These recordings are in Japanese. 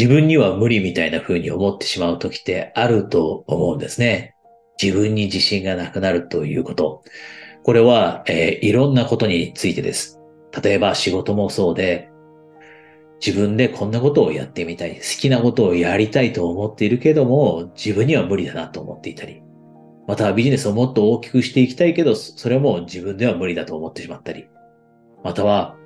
自分には無理みたいな風に思ってしまう時ってあると思うんですね。自分に自信がなくなるということ。これは、えー、いろんなことについてです。例えば仕事もそうで、自分でこんなことをやってみたい、好きなことをやりたいと思っているけども、自分には無理だなと思っていたり、またビジネスをもっと大きくしていきたいけど、それも自分では無理だと思ってしまったり、または、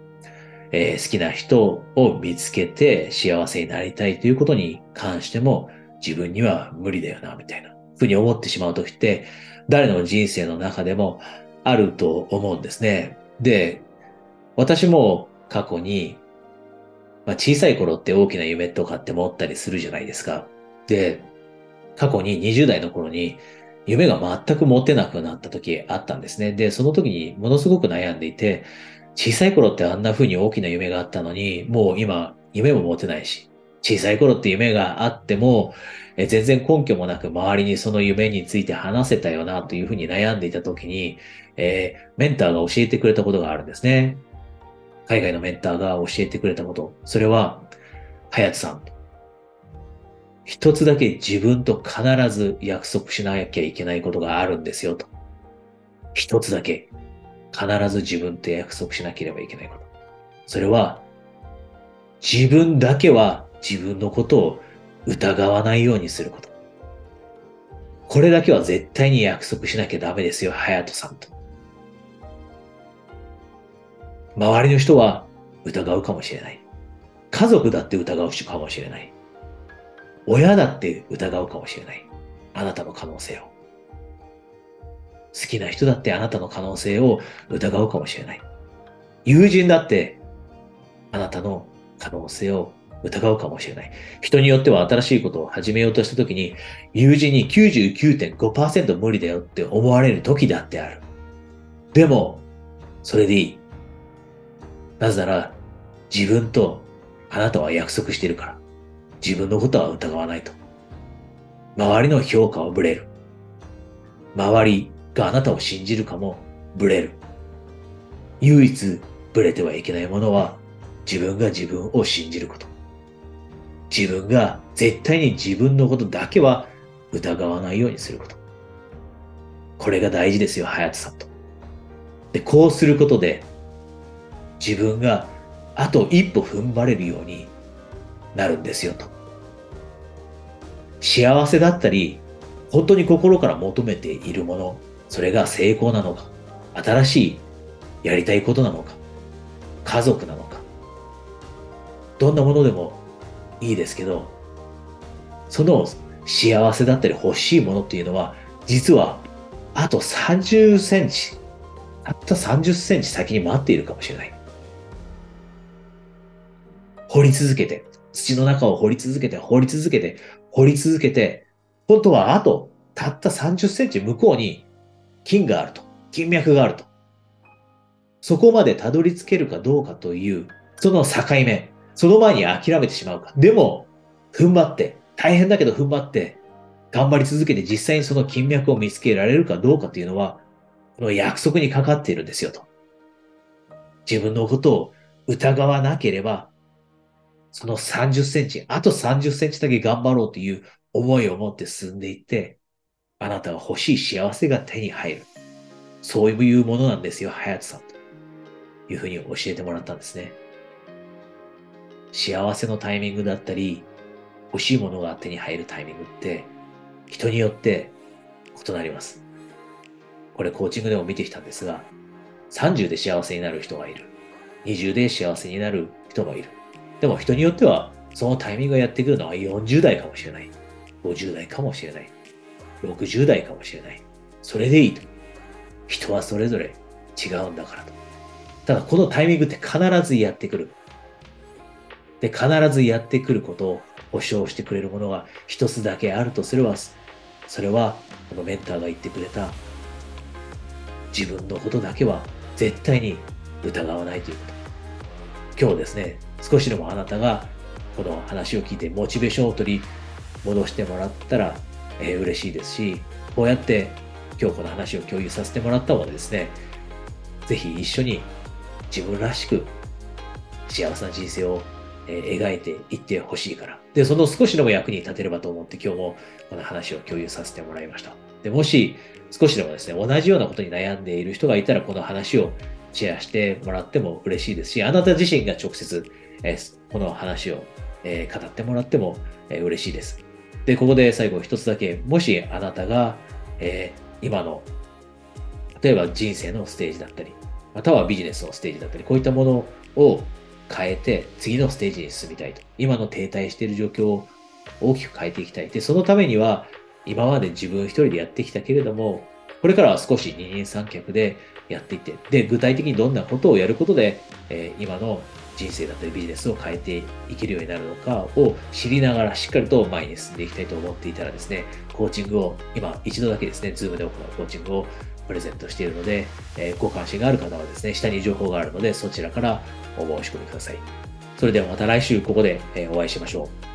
えー、好きな人を見つけて幸せになりたいということに関しても、自分には無理だよな、みたいなふうに思ってしまうときって、誰の人生の中でもあると思うんですね。で、私も過去にまあ、小さい頃って大きな夢とかって持ったりするじゃないですか。で、過去に20代の頃に夢が全く持てなくなった時あったんですね。で、その時にものすごく悩んでいて、小さい頃ってあんな風に大きな夢があったのに、もう今夢も持てないし、小さい頃って夢があっても、え全然根拠もなく周りにその夢について話せたよなというふうに悩んでいた時に、えー、メンターが教えてくれたことがあるんですね。海外のメンターが教えてくれたこと、それは、はやつさん。一つだけ自分と必ず約束しなきゃいけないことがあるんですよと。一つだけ必ず自分と約束しなければいけないこと。それは自分だけは自分のことを疑わないようにすること。これだけは絶対に約束しなきゃダメですよ、ハヤトさんと。周りの人は疑うかもしれない。家族だって疑うかもしれない。親だって疑うかもしれない。あなたの可能性を。好きな人だってあなたの可能性を疑うかもしれない。友人だってあなたの可能性を疑うかもしれない。人によっては新しいことを始めようとしたときに、友人に99.5%無理だよって思われる時だってある。でも、それでいい。なぜなら、自分とあなたは約束してるから。自分のことは疑わないと。周りの評価はブレる。周りがあなたを信じるかもブレる。唯一ブレてはいけないものは自分が自分を信じること。自分が絶対に自分のことだけは疑わないようにすること。これが大事ですよ、ハヤトさんと。で、こうすることで自分があと一歩踏ん張れるようになるんですよと。幸せだったり、本当に心から求めているもの、それが成功なのか、新しいやりたいことなのか、家族なのか、どんなものでもいいですけど、その幸せだったり欲しいものっていうのは、実はあと30センチ、たった30センチ先に待っているかもしれない。掘り続けて、土の中を掘り続けて、掘り続けて、掘り続けて、本当はあと、たった30センチ向こうに金があると。金脈があると。そこまでたどり着けるかどうかという、その境目、その前に諦めてしまうか。でも、踏ん張って、大変だけど踏ん張って、頑張り続けて実際にその金脈を見つけられるかどうかというのは、この約束にかかっているんですよと。自分のことを疑わなければ、その30センチ、あと30センチだけ頑張ろうという思いを持って進んでいって、あなたが欲しい幸せが手に入る。そういうものなんですよ、ハヤトさん。というふうに教えてもらったんですね。幸せのタイミングだったり、欲しいものが手に入るタイミングって、人によって異なります。これコーチングでも見てきたんですが、30で幸せになる人がいる。20で幸せになる人がいる。でも人によっては、そのタイミングがやってくるのは40代かもしれない。50代かもしれない。60代かもしれない。それでいいと。人はそれぞれ違うんだからと。ただこのタイミングって必ずやってくる。で、必ずやってくることを保証してくれるものが一つだけあるとすれば、それはこのメンターが言ってくれた自分のことだけは絶対に疑わないということ。今日ですね、少しでもあなたがこの話を聞いてモチベーションを取り戻してもらったら、えー、嬉しいですし、こうやって今日この話を共有させてもらったのでですね、ぜひ一緒に自分らしく幸せな人生をえ描いていってほしいから。で、その少しでも役に立てればと思って今日もこの話を共有させてもらいました。で、もし少しでもですね、同じようなことに悩んでいる人がいたらこの話をシェアしてもらっても嬉しいですし、あなた自身が直接、えこの話を、え語ってもらっても、えー嬉しいです。で、ここで最後一つだけ、もしあなたが、えー今の、例えば人生のステージだったり、またはビジネスのステージだったり、こういったものを変えて次のステージに進みたいと。今の停滞している状況を大きく変えていきたい。で、そのためには、今まで自分一人でやってきたけれども、これからは少し二人三脚でやっていって、で、具体的にどんなことをやることで、えー今の人生だったりビジネスを変えていけるようになるのかを知りながらしっかりと前に進んでいきたいと思っていたらですね、コーチングを今一度だけですね、ズームで行うコーチングをプレゼントしているので、えーご関心がある方はですね、下に情報があるので、そちらからお申し込みください。それではまた来週ここでお会いしましょう。